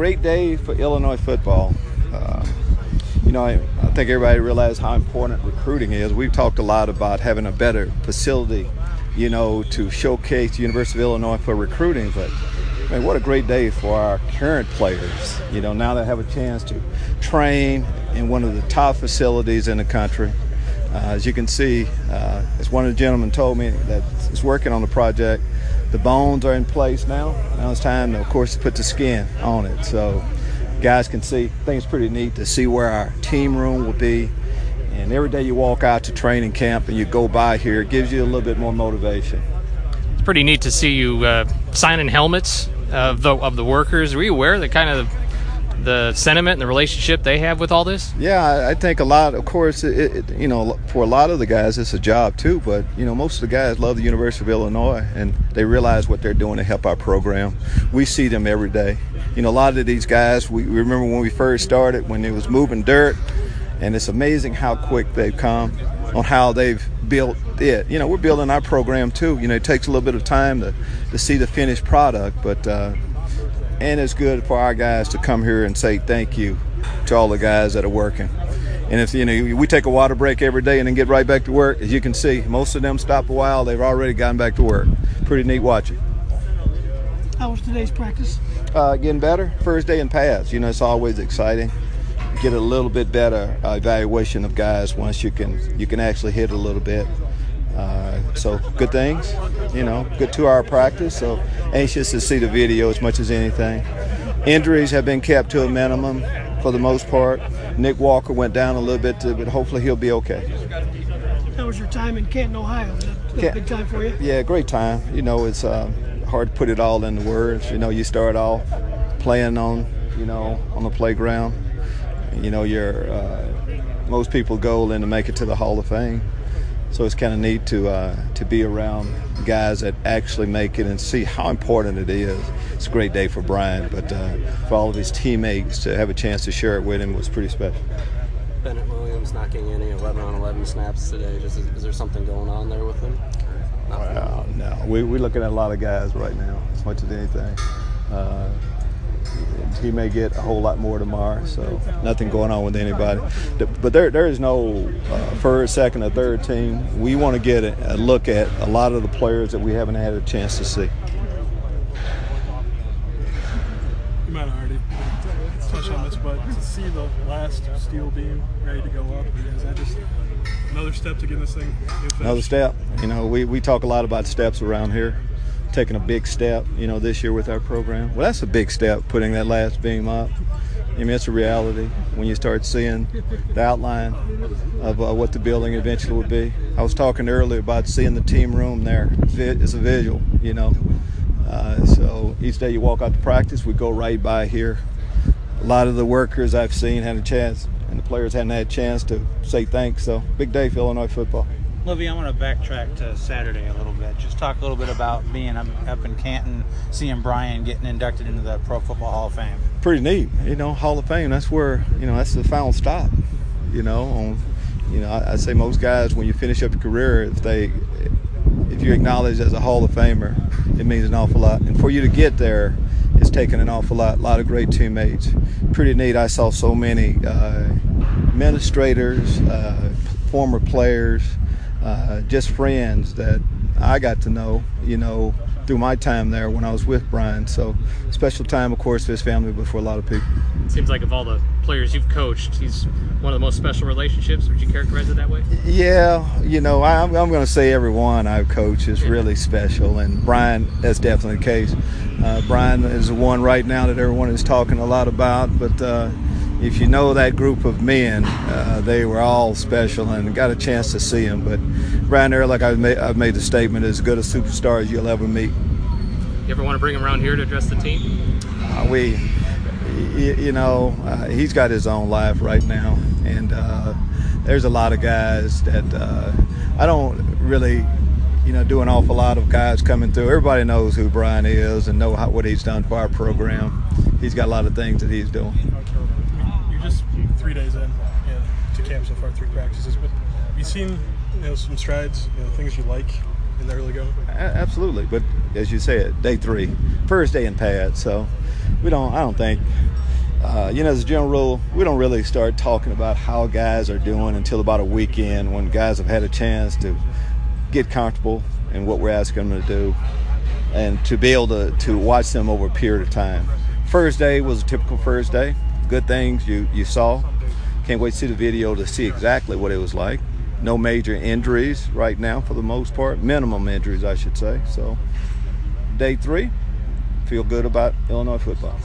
great day for Illinois football. Uh, you know, I, I, think everybody realizes how important recruiting is. We've talked a lot about having a better facility, you know, to showcase the University of Illinois for recruiting. But man, what a great day for our current players. You know, now they have a chance to train in one of the top facilities in the country. Uh, as you can see, uh, as one of the gentlemen told me that is working on the project, the bones are in place now. Now it's time, to, of course, to put the skin on it. So guys can see. I think it's pretty neat to see where our team room will be. And every day you walk out to training camp and you go by here, it gives you a little bit more motivation. It's pretty neat to see you uh, signing helmets of the of the workers. Were you aware that kind of the sentiment and the relationship they have with all this? Yeah, I think a lot. Of course, it, it, you know, for a lot of the guys, it's a job too. But you know, most of the guys love the University of Illinois, and they realize what they're doing to help our program. We see them every day. You know, a lot of these guys. We, we remember when we first started when it was moving dirt, and it's amazing how quick they've come on how they've built it. You know, we're building our program too. You know, it takes a little bit of time to to see the finished product, but. Uh, and it's good for our guys to come here and say thank you to all the guys that are working. And if you know we take a water break every day and then get right back to work, as you can see, most of them stop a while. They've already gotten back to work. Pretty neat watching. How was today's practice? Uh, getting better. First day in pads. You know, it's always exciting. Get a little bit better uh, evaluation of guys once you can you can actually hit a little bit. Uh, so good things, you know, good two-hour practice. So anxious to see the video as much as anything. Injuries have been kept to a minimum for the most part. Nick Walker went down a little bit, to, but hopefully he'll be okay. How was your time in Canton, Ohio? Big time for you? Yeah, great time. You know, it's uh, hard to put it all into words. You know, you start off playing on, you know, on the playground. You know, your uh, most people goal in to make it to the Hall of Fame so it's kind of neat to uh, to be around guys that actually make it and see how important it is. It's a great day for Brian, but uh, for all of his teammates to have a chance to share it with him was pretty special. Bennett Williams knocking any 11 on 11 snaps today. Just is, is there something going on there with him? Well, no, we, we're looking at a lot of guys right now, as much as anything. Uh, he may get a whole lot more tomorrow. So nothing going on with anybody. But there, there is no uh, first, second, or third team. We want to get a, a look at a lot of the players that we haven't had a chance to see. You might have already touched on this, but to see the last steel beam ready to go up, is that just another step to get this thing? Another step. You know, we, we talk a lot about steps around here taking a big step, you know, this year with our program. Well, that's a big step, putting that last beam up. I mean, it's a reality when you start seeing the outline of uh, what the building eventually will be. I was talking earlier about seeing the team room there. It's a visual, you know. Uh, so each day you walk out to practice, we go right by here. A lot of the workers I've seen had a chance, and the players hadn't had a chance to say thanks. So big day for Illinois football. Lovie, I want to backtrack to Saturday a little bit. Just talk a little bit about being up in Canton, seeing Brian getting inducted into the Pro Football Hall of Fame. Pretty neat, you know. Hall of Fame. That's where you know that's the final stop. You know, on you know I, I say most guys when you finish up your career, if they if you're acknowledged as a Hall of Famer, it means an awful lot. And for you to get there, it's taken an awful lot. A lot of great teammates. Pretty neat. I saw so many uh, administrators, uh, former players uh, just friends that I got to know, you know, through my time there when I was with Brian. So special time, of course, for his family, but for a lot of people. It seems like of all the players you've coached, he's one of the most special relationships. Would you characterize it that way? Yeah, you know, I, am going to say everyone I've coached is really special, and Brian, that's definitely the case. Uh, Brian is the one right now that everyone is talking a lot about, but. Uh, if you know that group of men, uh, they were all special and got a chance to see them. But Brian Urlacher, I've made, I've made the statement, as good a superstar as you'll ever meet. You ever want to bring him around here to address the team? Uh, we, you, you know, uh, he's got his own life right now, and uh, there's a lot of guys that uh, I don't really you know, do an awful lot of guys coming through. Everybody knows who Brian is and know how, what he's done for our program. He's got a lot of things that he's doing camp so far, three practices. But have you seen you know some strides, you know, things you like in the early go? Absolutely, but as you said, day three, first day in pad. So we don't. I don't think. Uh, you know, as a general rule, we don't really start talking about how guys are doing until about a weekend when guys have had a chance to get comfortable in what we're asking them to do and to be able to, to watch them over a period of time. First day was a typical first day. Good things you, you saw. Can't wait to see the video to see exactly what it was like. No major injuries right now for the most part. Minimum injuries, I should say. So, day three, feel good about Illinois football.